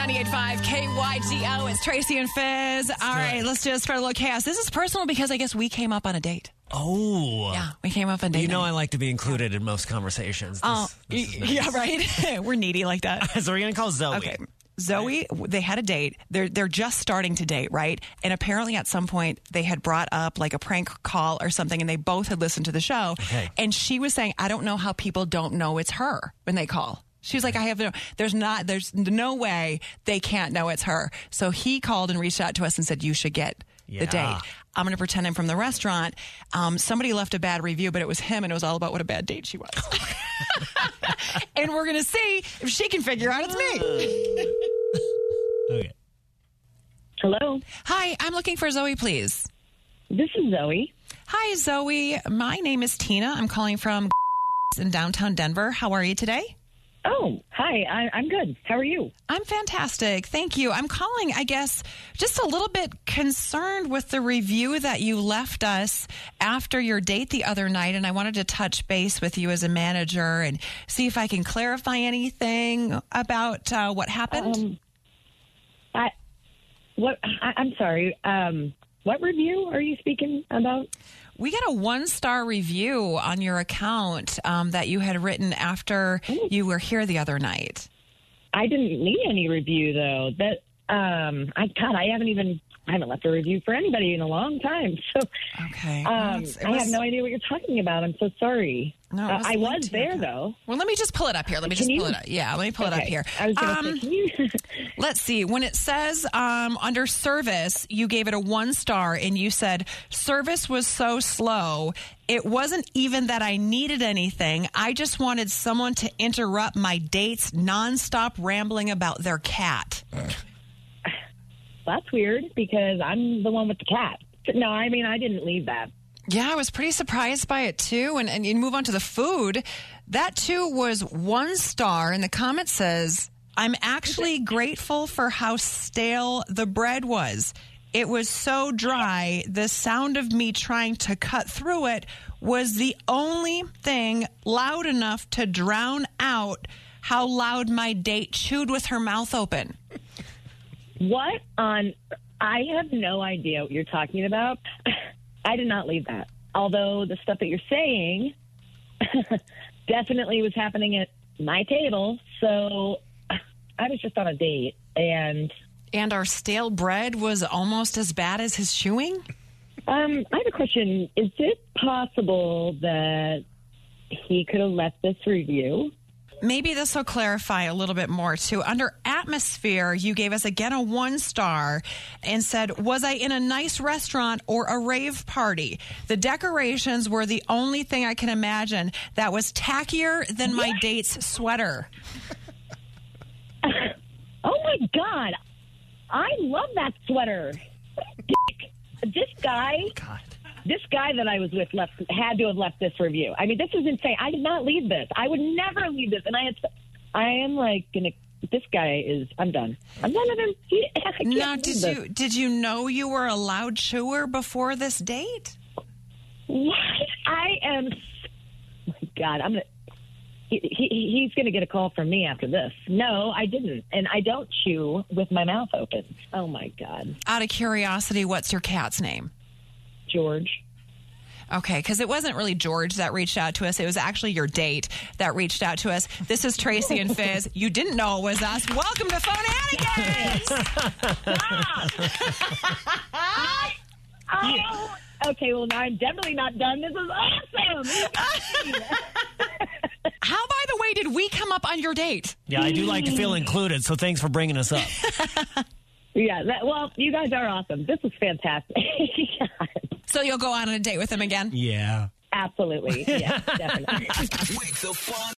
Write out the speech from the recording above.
98.5 KYGO. It's Tracy and Fizz. All right, let's just start a little chaos. This is personal because I guess we came up on a date. Oh. Yeah, we came up on a date. You know, night. I like to be included in most conversations. This, Oh, this nice. yeah, right. We're needy like that. so we're going to call Zoe. Okay. Zoe, they had a date. They're they're just starting to date, right? And apparently, at some point, they had brought up like a prank call or something, and they both had listened to the show. Okay. And she was saying, "I don't know how people don't know it's her when they call." She was like, "I have no. There's not. There's no way they can't know it's her." So he called and reached out to us and said, "You should get the date." I'm going to pretend I'm from the restaurant. Um, somebody left a bad review, but it was him, and it was all about what a bad date she was. and we're going to see if she can figure out it's me. Okay. Hello, Hi, I'm looking for Zoe, please. this is Zoe. Hi, Zoe. My name is Tina. I'm calling from in downtown Denver. How are you today? Oh, hi. I, I'm good. How are you? I'm fantastic. Thank you. I'm calling, I guess, just a little bit concerned with the review that you left us after your date the other night. And I wanted to touch base with you as a manager and see if I can clarify anything about uh, what happened. Um, I what? I, I'm sorry. Um, what review are you speaking about? We got a one star review on your account um, that you had written after you were here the other night. I didn't need any review though. That um, I God, I haven't even I haven't left a review for anybody in a long time. So Okay. Um, it's- it I have no idea what you're talking about. I'm so sorry. No, it Uh, I was to there account. though. Well, let me just pull it up here. Let me can just pull you, it up. Yeah, let me pull okay. it up here. I was um, say, you- let's see. When it says um, under service, you gave it a one star and you said service was so slow. It wasn't even that I needed anything. I just wanted someone to interrupt my date's nonstop rambling about their cat. That's weird because I'm the one with the cat. No, I mean I didn't leave that. Yeah, I was pretty surprised by it too. And, and you move on to the food. That too was one star. And the comment says, I'm actually grateful for how stale the bread was. It was so dry, the sound of me trying to cut through it was the only thing loud enough to drown out how loud my date chewed with her mouth open. What on? I have no idea what you're talking about. I did not leave that. Although the stuff that you're saying definitely was happening at my table. So I was just on a date and And our stale bread was almost as bad as his chewing? um, I have a question. Is it possible that he could have left this review? Maybe this will clarify a little bit more too. Under atmosphere, you gave us again a one star and said, Was I in a nice restaurant or a rave party? The decorations were the only thing I can imagine that was tackier than my date's sweater. Oh my god, I love that sweater. This guy, oh, God. this guy that I was with left had to have left this review. I mean, this is insane. I did not leave this. I would never leave this. And I had, I am like gonna. This guy is. I'm done. I'm done with him. He, Now, did this. you did you know you were a loud chewer before this date? What? I am. Oh my God, I'm gonna. He, he, he's going to get a call from me after this. No, I didn't. And I don't chew with my mouth open. Oh, my God. Out of curiosity, what's your cat's name? George. Okay, because it wasn't really George that reached out to us. It was actually your date that reached out to us. This is Tracy and Fizz. You didn't know it was us. Welcome to Phonatics. Oh, okay. Well, now I'm definitely not done. This is awesome. How, by the way, did we come up on your date? Yeah, I do like to feel included, so thanks for bringing us up. yeah. That, well, you guys are awesome. This is fantastic. So you'll go on a date with him again? Yeah. Absolutely. Yeah, definitely. Wake the fun